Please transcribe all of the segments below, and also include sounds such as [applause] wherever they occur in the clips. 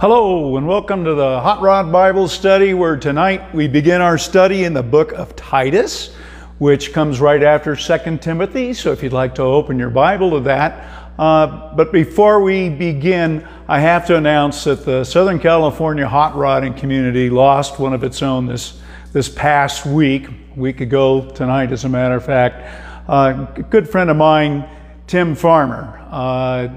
Hello, and welcome to the Hot Rod Bible Study, where tonight we begin our study in the book of Titus, which comes right after 2 Timothy. So if you'd like to open your Bible to that. Uh, but before we begin, I have to announce that the Southern California hot rodding community lost one of its own this, this past week, a week ago tonight, as a matter of fact. Uh, a good friend of mine, Tim Farmer. Uh,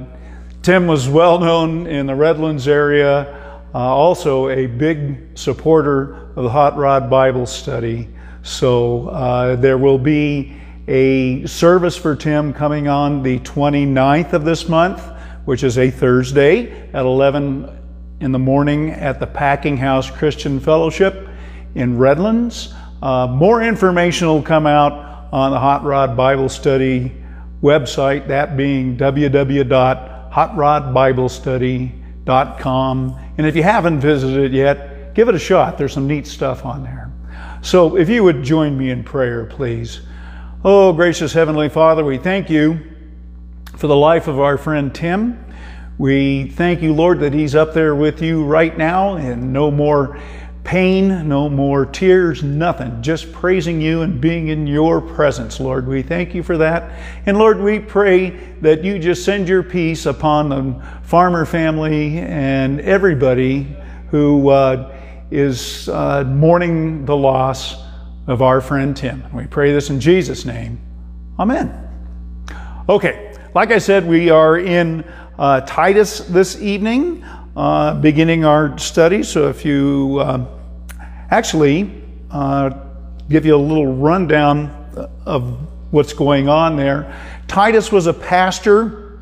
Tim was well known in the Redlands area, uh, also a big supporter of the Hot Rod Bible Study. So uh, there will be a service for Tim coming on the 29th of this month, which is a Thursday at 11 in the morning at the Packing House Christian Fellowship in Redlands. Uh, more information will come out on the Hot Rod Bible Study website, that being www hotrodbiblestudy.com. And if you haven't visited it yet, give it a shot. There's some neat stuff on there. So if you would join me in prayer, please. Oh, gracious Heavenly Father, we thank you for the life of our friend Tim. We thank you, Lord, that he's up there with you right now and no more pain, no more tears, nothing. Just praising you and being in your presence, Lord. We thank you for that. And Lord, we pray that you just send your peace upon the Farmer family and everybody who uh, is uh, mourning the loss of our friend Tim. We pray this in Jesus' name. Amen. Okay, like I said, we are in uh, Titus this evening uh, beginning our study. So if you uh, actually uh, give you a little rundown of what's going on there, Titus was a pastor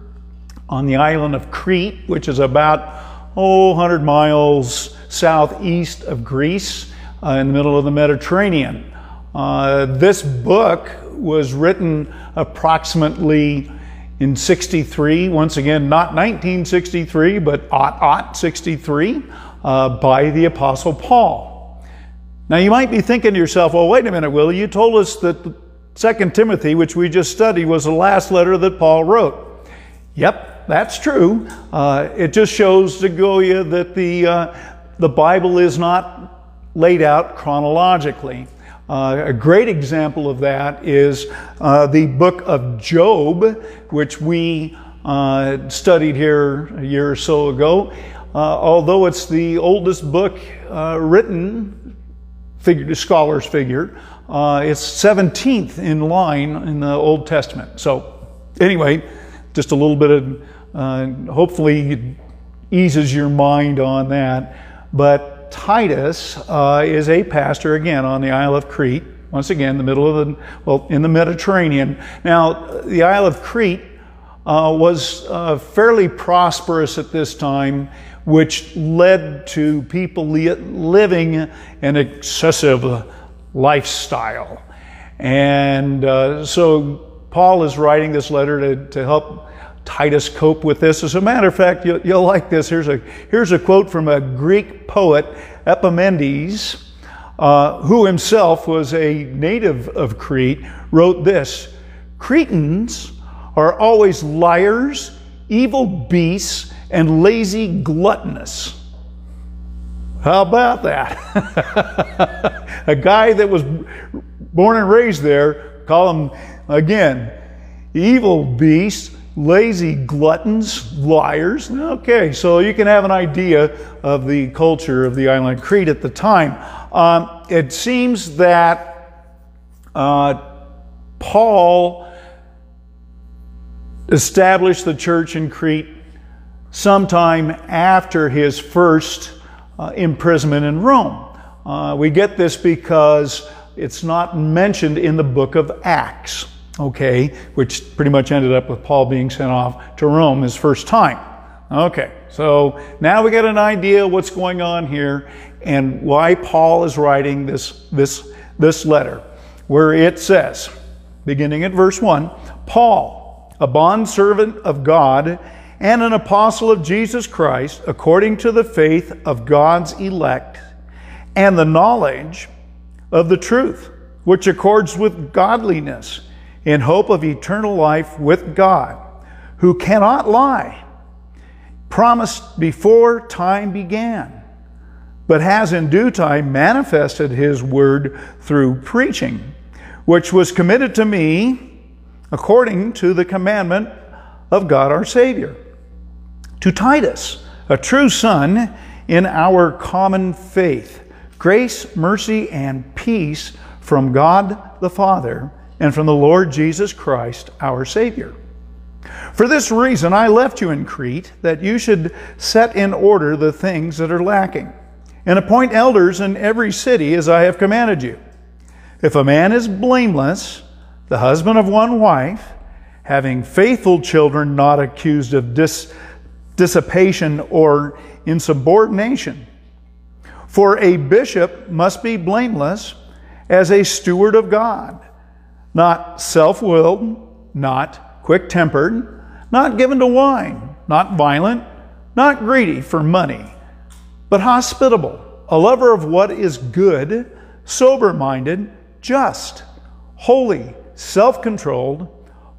on the island of Crete, which is about oh 100 miles southeast of Greece, uh, in the middle of the Mediterranean. Uh, this book was written approximately in 63, once again, not 1963, but ot ot 63, uh, by the Apostle Paul. Now you might be thinking to yourself, well, wait a minute, Willie, you told us that 2 Timothy, which we just studied, was the last letter that Paul wrote. Yep, that's true. Uh, it just shows to Goya that the, uh, the Bible is not laid out chronologically. Uh, a great example of that is uh, the book of Job, which we uh, studied here a year or so ago. Uh, although it's the oldest book uh, written, figure, scholars figure, uh, it's 17th in line in the Old Testament. So, anyway, just a little bit of hopefully eases your mind on that. But Titus uh, is a pastor, again, on the Isle of Crete. Once again, the middle of the, well, in the Mediterranean. Now, the Isle of Crete uh, was uh, fairly prosperous at this time, which led to people li living an excessive lifestyle. And uh, so Paul is writing this letter to, to help Titus cope with this. As a matter of fact, you'll, you'll, like this. Here's a, here's a quote from a Greek poet, Epimenides, uh, who himself was a native of Crete, wrote this Cretans are always liars, evil beasts, and lazy gluttonous. How about that? [laughs] a guy that was born and raised there, call him again, evil beasts, lazy gluttons, liars. Okay, so you can have an idea of the culture of the island Crete at the time. Um, it seems that uh, Paul established the church in Crete sometime after his first uh, imprisonment in Rome. Uh, we get this because it's not mentioned in the book of Acts okay, which pretty much ended up with Paul being sent off to Rome his first time. Okay, so now we get an idea what's going on here and why Paul is writing this, this, this letter, where it says, beginning at verse 1 Paul, a bondservant of God and an apostle of Jesus Christ, according to the faith of God's elect and the knowledge of the truth, which accords with godliness in hope of eternal life with God, who cannot lie, promised before time began, but has in due time manifested his word through preaching, which was committed to me according to the commandment of God our Savior. To Titus, a true son in our common faith, grace, mercy, and peace from God the Father and from the Lord Jesus Christ our Savior. For this reason, I left you in Crete, that you should set in order the things that are lacking, and appoint elders in every city as I have commanded you. If a man is blameless, the husband of one wife, having faithful children not accused of dis- dissipation or insubordination. For a bishop must be blameless as a steward of God, not self willed, not quick tempered, not given to wine, not violent, not greedy for money, but hospitable, a lover of what is good, sober minded, just, holy, self controlled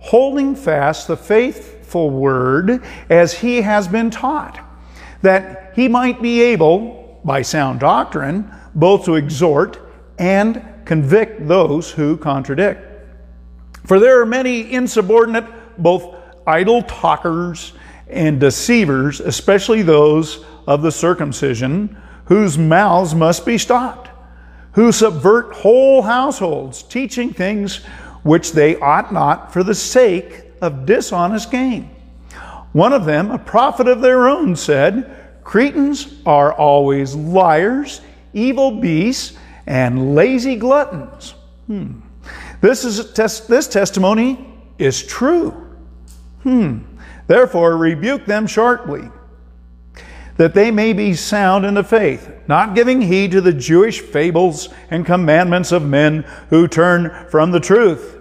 holding fast the faithful word as he has been taught, that he might be able, by sound doctrine, both to exhort and convict those who contradict. For there are many insubordinate, both idle talkers and deceivers, especially those of the circumcision, whose mouths must be stopped, who subvert whole households, teaching things which they ought not for the sake of dishonest gain. One of them, a prophet of their own, said, Cretans are always liars, evil beasts, and lazy gluttons. Hmm. This, is tes- this testimony is true. Hmm. Therefore, rebuke them sharply, that they may be sound in the faith, not giving heed to the Jewish fables and commandments of men who turn from the truth.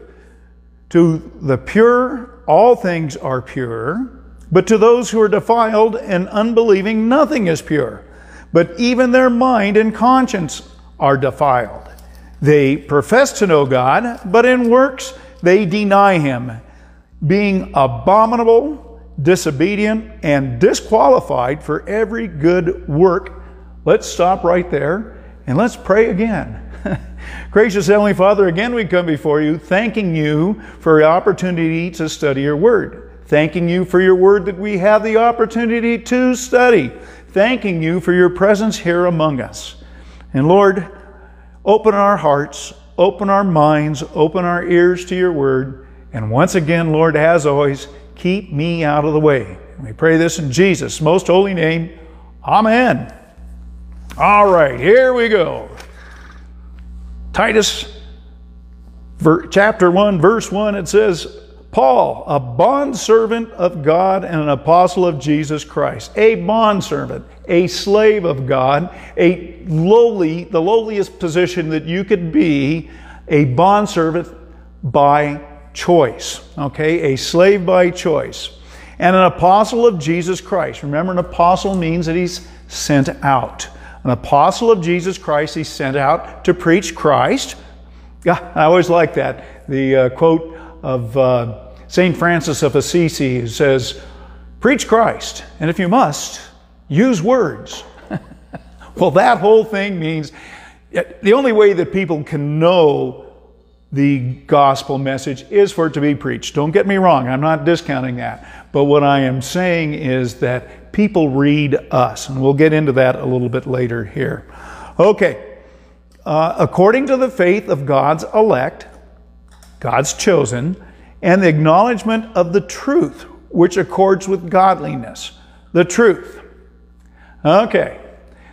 To the pure, all things are pure, but to those who are defiled and unbelieving, nothing is pure. But even their mind and conscience are defiled. They profess to know God, but in works they deny Him, being abominable, disobedient, and disqualified for every good work. Let's stop right there and let's pray again. [laughs] Gracious Heavenly Father, again we come before you, thanking you for the opportunity to study your word. Thanking you for your word that we have the opportunity to study. Thanking you for your presence here among us. And Lord, open our hearts, open our minds, open our ears to your word. And once again, Lord, as always, keep me out of the way. We pray this in Jesus' most holy name. Amen. All right, here we go. Titus chapter 1, verse 1, it says, Paul, a bondservant of God and an apostle of Jesus Christ, a bondservant, a slave of God, a lowly, the lowliest position that you could be, a bondservant by choice, okay? A slave by choice. And an apostle of Jesus Christ. Remember, an apostle means that he's sent out. An apostle of Jesus Christ, he's sent out to preach Christ. Yeah, I always like that. The uh, quote of uh, St. Francis of Assisi who says, Preach Christ, and if you must, use words. [laughs] well, that whole thing means the only way that people can know the gospel message is for it to be preached. Don't get me wrong, I'm not discounting that. But what I am saying is that people read us, and we'll get into that a little bit later here. Okay, uh, according to the faith of God's elect, God's chosen, and the acknowledgement of the truth, which accords with godliness. The truth. Okay,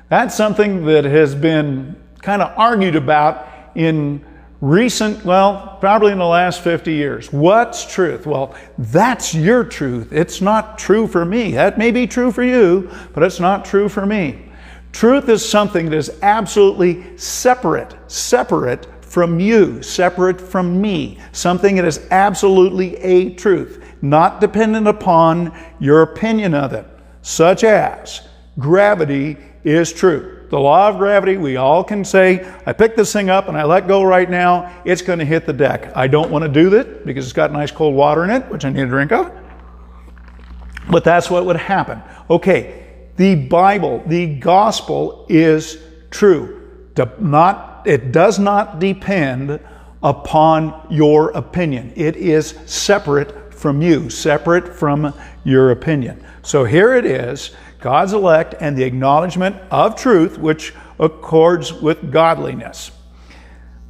that's something that has been kind of argued about in recent, well, probably in the last 50 years. What's truth? Well, that's your truth. It's not true for me. That may be true for you, but it's not true for me. Truth is something that is absolutely separate, separate from you, separate from me, something that is absolutely a truth, not dependent upon your opinion of it, such as gravity is true. The law of gravity, we all can say, I pick this thing up and I let go right now, it's going to hit the deck. I don't want to do that because it's got nice cold water in it, which I need a drink of. But that's what would happen. Okay, the Bible, the gospel is true. Not, it does not depend upon your opinion. It is separate from you, separate from your opinion. So here it is God's elect and the acknowledgement of truth, which accords with godliness.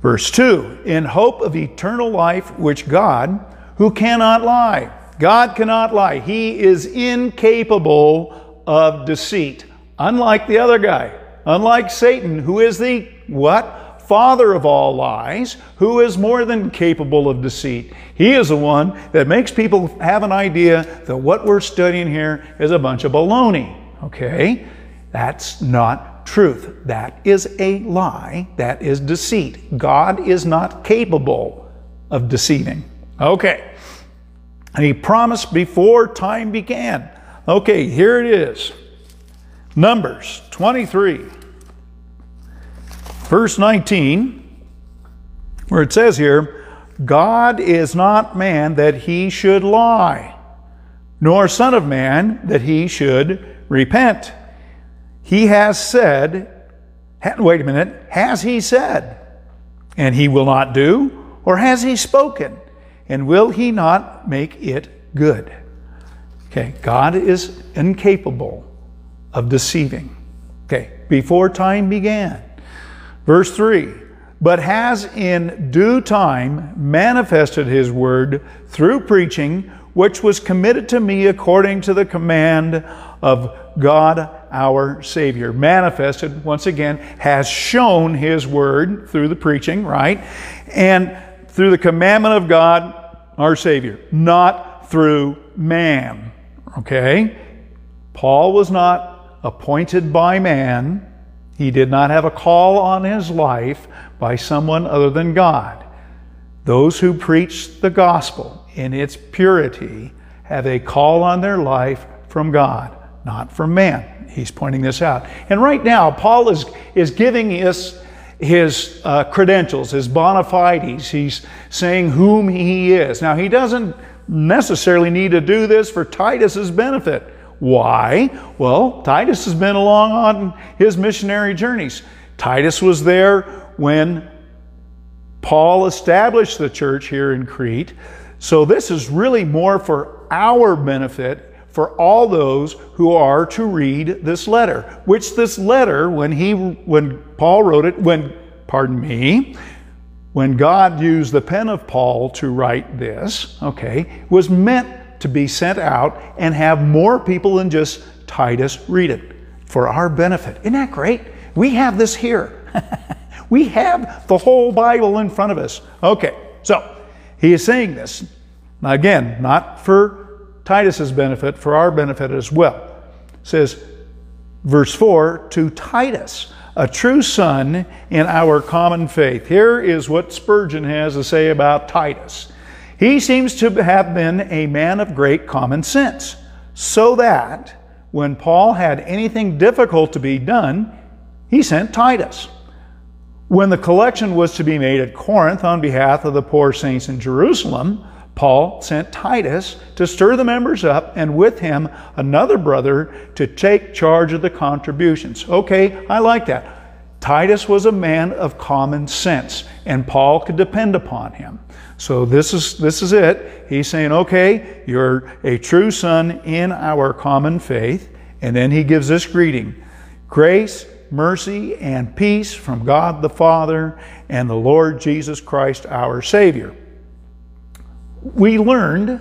Verse 2 In hope of eternal life, which God, who cannot lie, God cannot lie. He is incapable of deceit. Unlike the other guy, unlike Satan, who is the what? Father of all lies, who is more than capable of deceit. He is the one that makes people have an idea that what we're studying here is a bunch of baloney. Okay? That's not truth. That is a lie. That is deceit. God is not capable of deceiving. Okay. And he promised before time began. Okay, here it is. Numbers 23, verse 19, where it says here, God is not man that he should lie, nor son of man that he should repent. He has said, wait a minute, has he said, and he will not do, or has he spoken? And will he not make it good? Okay, God is incapable of deceiving. Okay, before time began. Verse 3 But has in due time manifested his word through preaching, which was committed to me according to the command of God our Savior. Manifested, once again, has shown his word through the preaching, right? And through the commandment of God, our Savior, not through man. Okay? Paul was not appointed by man. He did not have a call on his life by someone other than God. Those who preach the gospel in its purity have a call on their life from God, not from man. He's pointing this out. And right now, Paul is, is giving us his uh, credentials, his bona fides. He's saying whom he is. Now, he doesn't necessarily need to do this for Titus's benefit. Why? Well, Titus has been along on his missionary journeys. Titus was there when Paul established the church here in Crete. So this is really more for our benefit for all those who are to read this letter. Which this letter, when he when Paul wrote it, when pardon me, when God used the pen of Paul to write this, okay, was meant to be sent out and have more people than just Titus read it for our benefit. Isn't that great? We have this here. [laughs] we have the whole Bible in front of us. Okay, so he is saying this. Now, again, not for Titus's benefit, for our benefit as well. It says, verse 4 to Titus, a true son in our common faith. Here is what Spurgeon has to say about Titus. He seems to have been a man of great common sense, so that when Paul had anything difficult to be done, he sent Titus. When the collection was to be made at Corinth on behalf of the poor saints in Jerusalem, Paul sent Titus to stir the members up and with him another brother to take charge of the contributions. Okay, I like that. Titus was a man of common sense and Paul could depend upon him. So this is this is it. He's saying, "Okay, you're a true son in our common faith." And then he gives this greeting. Grace, mercy, and peace from God the Father and the Lord Jesus Christ our Savior we learned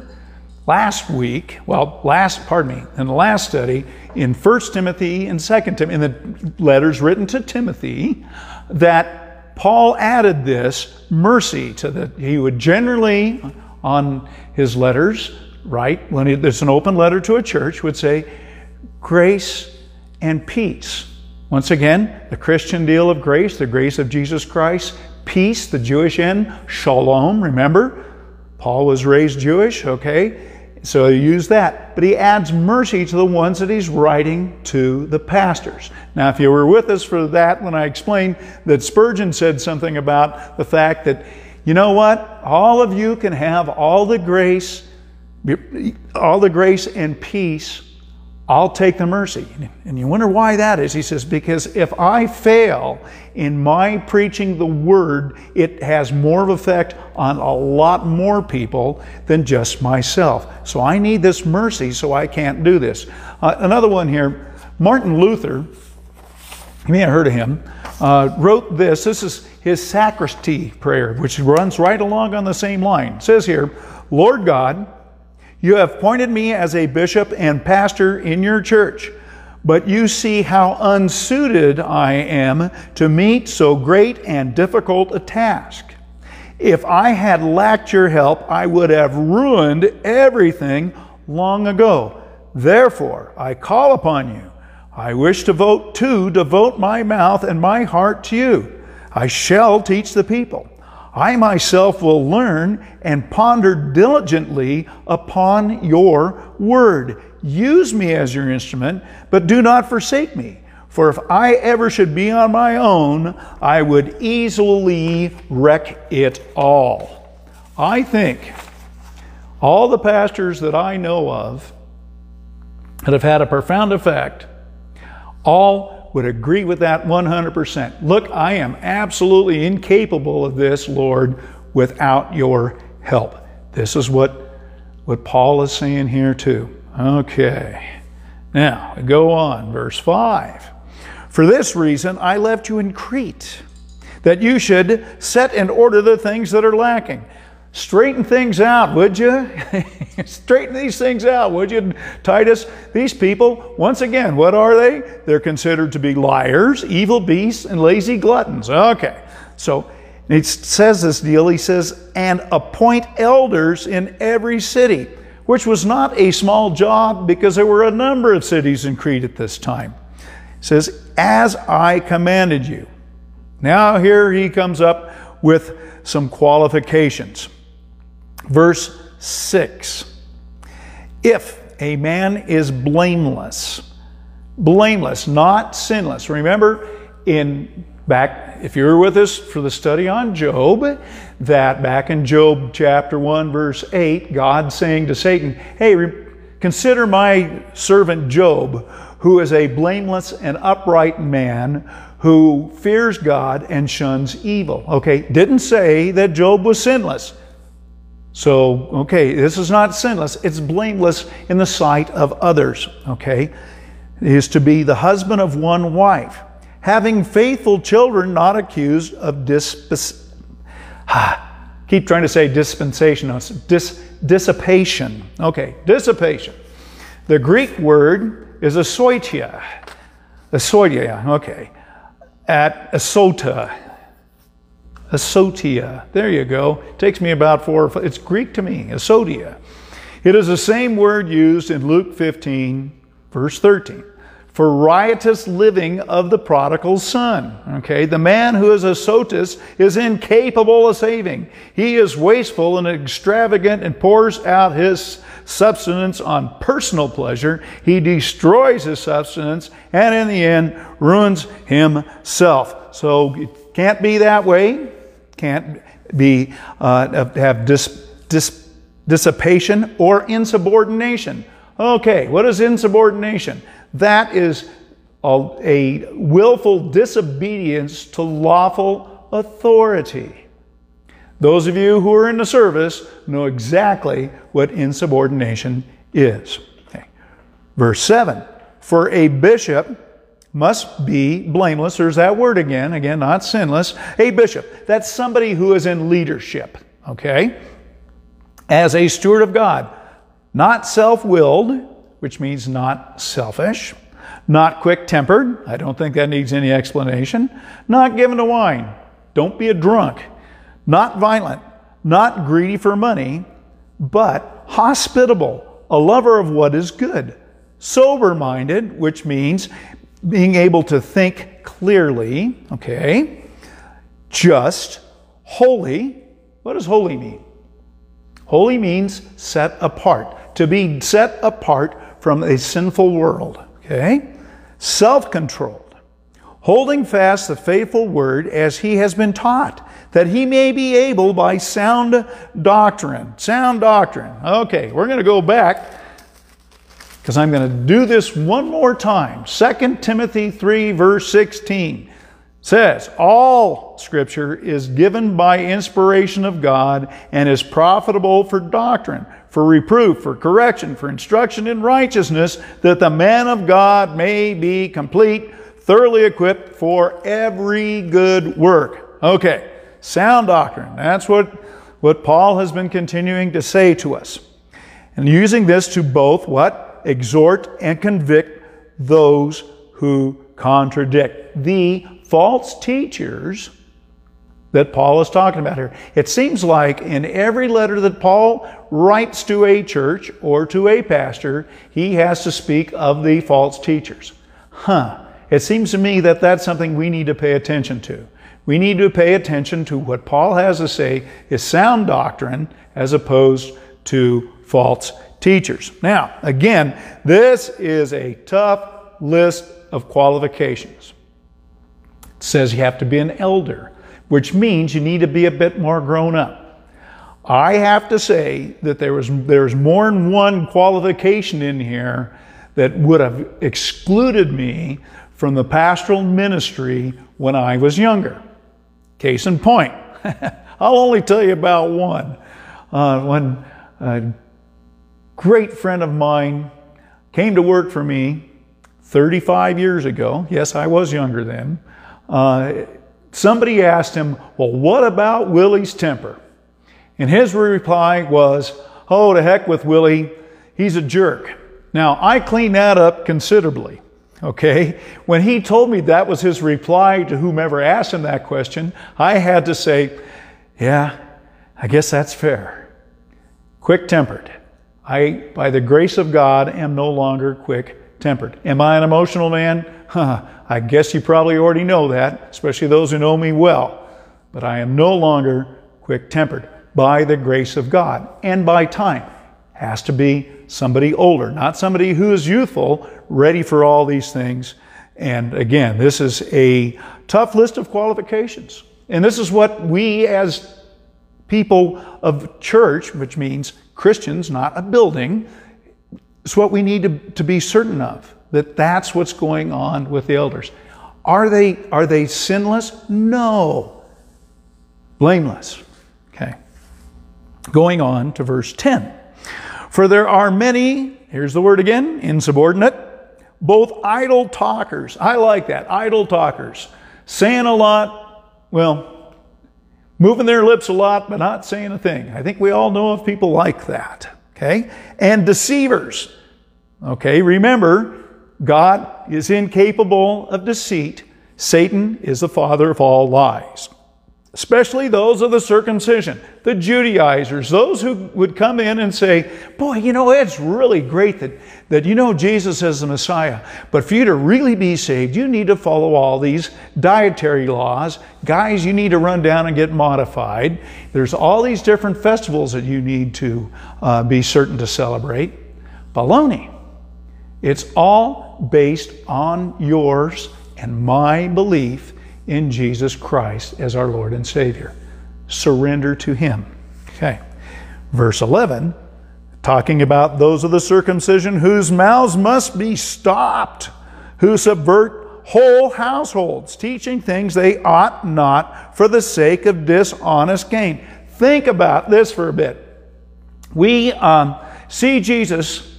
last week, well, last, pardon me, in the last study, in 1 Timothy and 2 Timothy, in the letters written to Timothy, that Paul added this mercy to the, he would generally, on his letters, write, when it's an open letter to a church, would say, grace and peace. Once again, the Christian deal of grace, the grace of Jesus Christ, peace, the Jewish end, shalom, remember? Paul was raised Jewish, okay? So he used that. But he adds mercy to the ones that he's writing to the pastors. Now, if you were with us for that when I explained that Spurgeon said something about the fact that, you know what? All of you can have all the grace all the grace and peace, I'll take the mercy. And you wonder why that is. He says, Because if I fail in my preaching the word, it has more of effect on a lot more people than just myself. So I need this mercy so I can't do this. Uh, another one here Martin Luther, you may have heard of him, uh, wrote this. This is his sacristy prayer, which runs right along on the same line. It says here, Lord God, you have appointed me as a bishop and pastor in your church, but you see how unsuited I am to meet so great and difficult a task. If I had lacked your help, I would have ruined everything long ago. Therefore, I call upon you. I wish to vote to devote my mouth and my heart to you. I shall teach the people. I myself will learn and ponder diligently upon your word. Use me as your instrument, but do not forsake me. For if I ever should be on my own, I would easily wreck it all. I think all the pastors that I know of that have had a profound effect all would agree with that 100%. Look, I am absolutely incapable of this, Lord, without your help. This is what, what Paul is saying here, too. Okay. Now, go on, verse 5. For this reason, I left you in Crete, that you should set in order the things that are lacking straighten things out, would you? [laughs] straighten these things out, would you, Titus? These people, once again, what are they? They're considered to be liars, evil beasts, and lazy gluttons. Okay, so it says this deal. He says, and appoint elders in every city, which was not a small job because there were a number of cities in Crete at this time. It says, as I commanded you. Now, here he comes up with some qualifications. Verse 6 If a man is blameless, blameless, not sinless. Remember, in back, if you were with us for the study on Job, that back in Job chapter 1, verse 8, God saying to Satan, Hey, consider my servant Job, who is a blameless and upright man who fears God and shuns evil. Okay, didn't say that Job was sinless. So, okay, this is not sinless, it's blameless in the sight of others, okay? It is to be the husband of one wife, having faithful children not accused of dispens- [sighs] ah, keep trying to say dispensation, no, dis- dissipation. Okay, dissipation. The Greek word is asoitia. Asoitia, okay. At asota, Asotia. There you go. It takes me about four five. It's Greek to me, asotia. It is the same word used in Luke 15, verse 13, for riotous living of the prodigal son. Okay, the man who is a sotus is incapable of saving. He is wasteful and extravagant and pours out his substance on personal pleasure. He destroys his substance and in the end ruins himself. So it can't be that way can't be uh, have dis, dis, dissipation or insubordination. Okay, what is insubordination? That is a, a willful disobedience to lawful authority. Those of you who are in the service know exactly what insubordination is. Okay. Verse 7 For a bishop must be blameless. There's that word again, again, not sinless. A bishop, that's somebody who is in leadership, okay? As a steward of God, not self willed, which means not selfish, not quick tempered. I don't think that needs any explanation. Not given to wine. Don't be a drunk. Not violent. Not greedy for money, but hospitable, a lover of what is good. Sober minded, which means being able to think clearly, okay? Just, holy. What does holy mean? Holy means set apart, to be set apart from a sinful world, okay? Self controlled, holding fast the faithful word as he has been taught, that he may be able by sound doctrine. Sound doctrine. Okay, we're going to go back because I'm going to do this one more time. 2 Timothy 3, verse 16 says, All scripture is given by inspiration of God and is profitable for doctrine, for reproof, for correction, for instruction in righteousness, that the man of God may be complete, thoroughly equipped for every good work. Okay, sound doctrine. That's what, what Paul has been continuing to say to us. And using this to both what? Exhort, and convict those who contradict. The false teachers that Paul is talking about here. It seems like in every letter that Paul writes to a church or to a pastor, he has to speak of the false teachers. Huh. It seems to me that that's something we need to pay attention to. We need to pay attention to what Paul has to say is sound doctrine as opposed to false teachers. Now, again, this is a tough list of qualifications. It says you have to be an elder, which means you need to be a bit more grown up. I have to say that there was there's more than one qualification in here that would have excluded me from the pastoral ministry when I was younger. Case in point, [laughs] I'll only tell you about one. Uh, when uh, great friend of mine came to work for me 35 years ago. Yes, I was younger then. Uh, somebody asked him, Well, what about Willie's temper? And his reply was, Oh, to heck with Willie. He's a jerk. Now, I cleaned that up considerably. Okay? When he told me that was his reply to whomever asked him that question, I had to say, Yeah, I guess that's fair. Quick tempered. I, by the grace of God, am no longer quick tempered. Am I an emotional man? Huh, [laughs] I guess you probably already know that, especially those who know me well. But I am no longer quick tempered by the grace of God and by time. Has to be somebody older, not somebody who is youthful, ready for all these things. And again, this is a tough list of qualifications. And this is what we as people of church, which means Christians, not a building. It's what we need to, to be certain of, that that's what's going on with the elders. Are they, are they sinless? No. Blameless. Okay. Going on to verse 10. For there are many, here's the word again, insubordinate, both idle talkers. I like that, idle talkers. Saying a lot, well, moving their lips a lot, but not saying a thing. I think we all know of people like that. Okay? And deceivers. Okay, remember, God is incapable of deceit. Satan is the father of all lies especially those of the circumcision, the Judaizers, those who would come in and say, Boy, you know, it's really great that, that you know Jesus as the Messiah, but for you to really be saved, you need to follow all these dietary laws. Guys, you need to run down and get modified. There's all these different festivals that you need to uh, be certain to celebrate. Baloney. It's all based on yours and my belief in Jesus Christ as our Lord and Savior. Surrender to Him. Okay. Verse 11, talking about those of the circumcision whose mouths must be stopped, who subvert whole households, teaching things they ought not for the sake of dishonest gain. Think about this for a bit. We um, see Jesus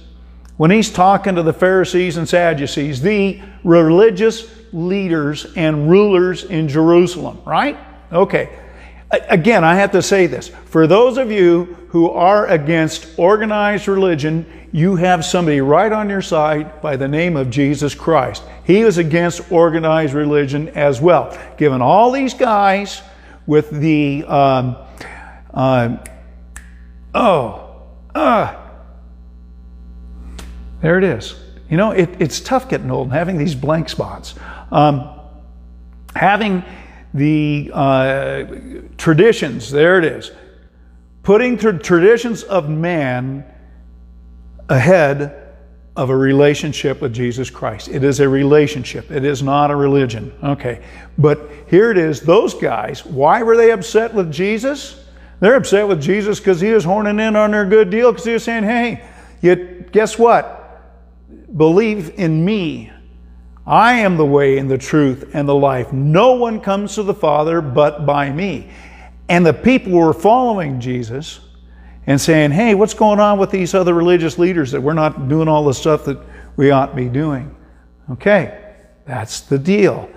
when he's talking to the Pharisees and Sadducees, the religious leaders and rulers in Jerusalem, right? Okay. Again, I have to say this. For those of you who are against organized religion, you have somebody right on your side by the name of Jesus Christ. He was against organized religion as well. Given all these guys with the, um, uh, oh, uh, there it is. You know, it, it's tough getting old and having these blank spots. Um, having the uh, traditions, there it is, putting the traditions of man ahead of a relationship with Jesus Christ. It is a relationship. It is not a religion. Okay. But here it is. Those guys, why were they upset with Jesus? They're upset with Jesus because he was horning in on their good deal because he was saying, hey, you, guess what? Believe in me. I am the way and the truth and the life. No one comes to the Father but by me. And the people were following Jesus and saying, hey, what's going on with these other religious leaders that we're not doing all the stuff that we ought to be doing? Okay, that's the deal.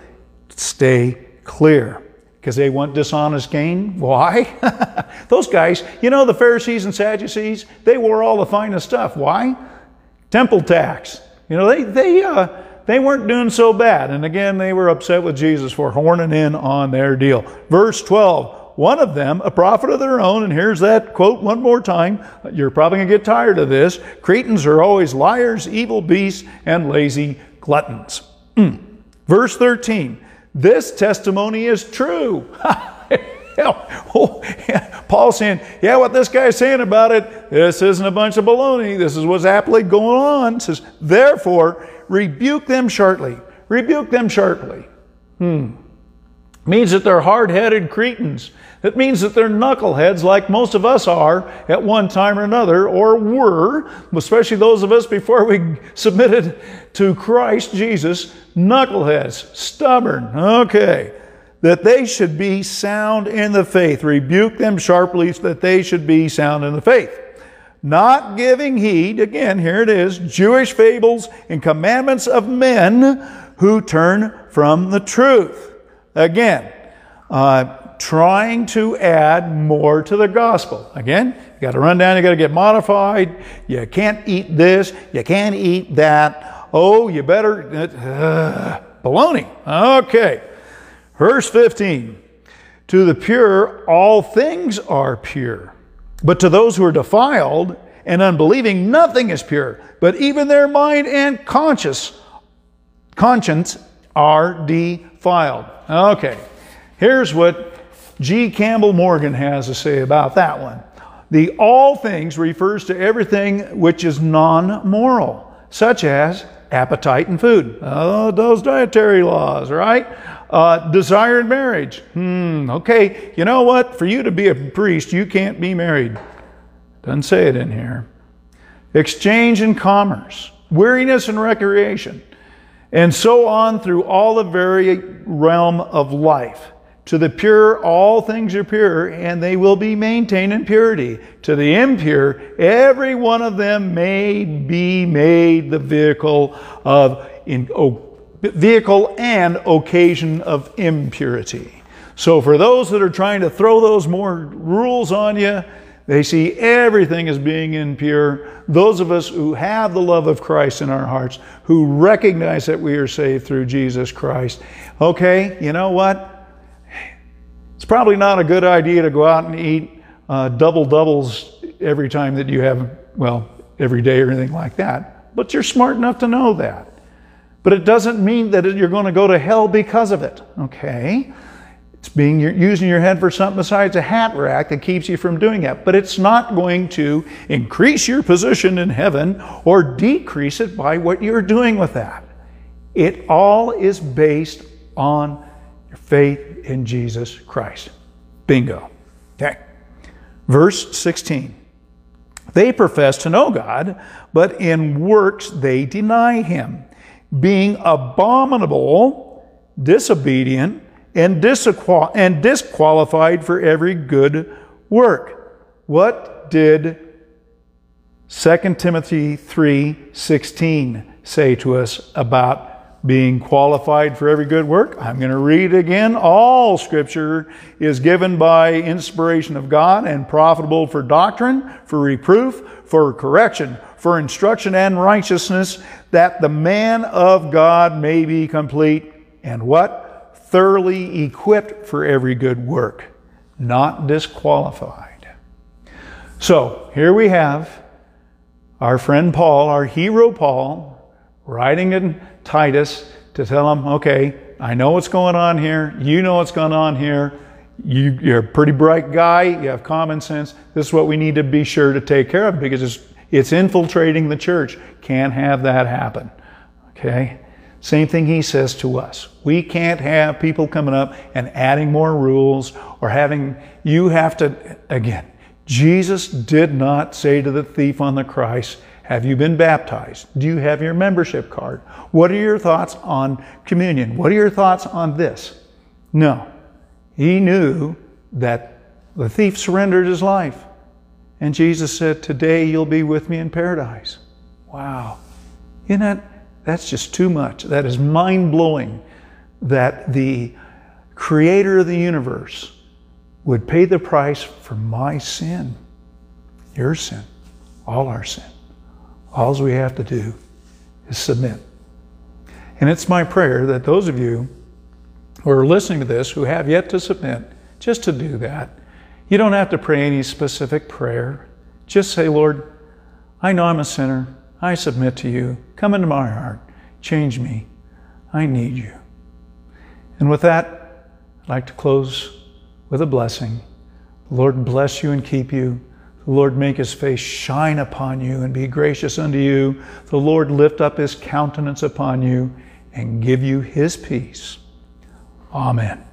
Stay clear. Because they want dishonest gain. Why? [laughs] Those guys, you know, the Pharisees and Sadducees, they wore all the finest stuff. Why? Temple tax. You know, they, they, uh, they weren't doing so bad. And again, they were upset with Jesus for horning in on their deal. Verse 12 one of them, a prophet of their own, and here's that quote one more time. You're probably going to get tired of this. Cretans are always liars, evil beasts, and lazy gluttons. Mm. Verse 13 This testimony is true. [laughs] [laughs] Paul saying, yeah, what this guy's saying about it, this isn't a bunch of baloney. This is what's aptly going on. It says, therefore, rebuke them sharply. Rebuke them sharply. Hmm means that they're hard headed Cretans. It means that they're knuckleheads like most of us are at one time or another, or were, especially those of us before we [laughs] submitted to Christ Jesus, knuckleheads, stubborn. Okay. That they should be sound in the faith. Rebuke them sharply so that they should be sound in the faith. Not giving heed, again, here it is, Jewish fables and commandments of men who turn from the truth Again, uh, trying to add more to the gospel. Again, you got to run down, you got to get modified. You can't eat this, you can't eat that. Oh, you better. Uh, baloney. Okay. Verse 15 To the pure, all things are pure. But to those who are defiled and unbelieving, nothing is pure. But even their mind and conscience, conscience are defiled. Okay, here's what G. Campbell Morgan has to say about that one. The all things refers to everything which is non moral, such as appetite and food. Oh, those dietary laws, right? Uh, desire in marriage. Hmm, okay, you know what? For you to be a priest, you can't be married. Doesn't say it in here. Exchange and commerce, weariness and recreation, and so on through all the very realm of life. To the pure, all things are pure, and they will be maintained in purity. To the impure, every one of them may be made the vehicle of in, oh, vehicle and occasion of impurity. So for those that are trying to throw those more rules on you, they see everything as being impure. Those of us who have the love of Christ in our hearts, who recognize that we are saved through Jesus Christ, okay, you know what? It's probably not a good idea to go out and eat uh, double doubles every time that you have, well, every day or anything like that. But you're smart enough to know that. But it doesn't mean that you're going to go to hell because of it, okay? It's being using your head for something besides a hat rack that keeps you from doing that. But it's not going to increase your position in heaven or decrease it by what you're doing with that. It all is based on your faith in Jesus Christ. Bingo. Okay. Verse 16. They profess to know God, but in works they deny Him, being abominable, disobedient, and, disqual- and disqualified for every good work. What did 2 Timothy 3:16 say to us about being qualified for every good work? I'm going to read again. All scripture is given by inspiration of God and profitable for doctrine, for reproof, for correction, for instruction and righteousness, that the man of God may be complete and what? thoroughly equipped for every good work, not disqualified. So here we have our friend Paul, our hero Paul, writing in Titus to tell him, okay, I know what's going on here. You know what's going on here. You, are a pretty bright guy. You have common sense. This is what we need to be sure to take care of because it's, It's infiltrating the church. Can't have that happen. Okay? Same thing he says to us. We can't have people coming up and adding more rules or having, you have to, again, Jesus did not say to the thief on the cross, Have you been baptized? Do you have your membership card? What are your thoughts on communion? What are your thoughts on this? No. He knew that the thief surrendered his life. And Jesus said, Today you'll be with me in paradise. Wow. Isn't that that's just too much. That is mind blowing that the creator of the universe would pay the price for my sin, your sin, all our sin. All we have to do is submit. And it's my prayer that those of you who are listening to this who have yet to submit, just to do that. You don't have to pray any specific prayer. Just say, Lord, I know I'm a sinner. I submit to you. Come into my heart. Change me. I need you. And with that, I'd like to close with a blessing. The Lord bless you and keep you. The Lord make his face shine upon you and be gracious unto you. The Lord lift up his countenance upon you and give you his peace. Amen.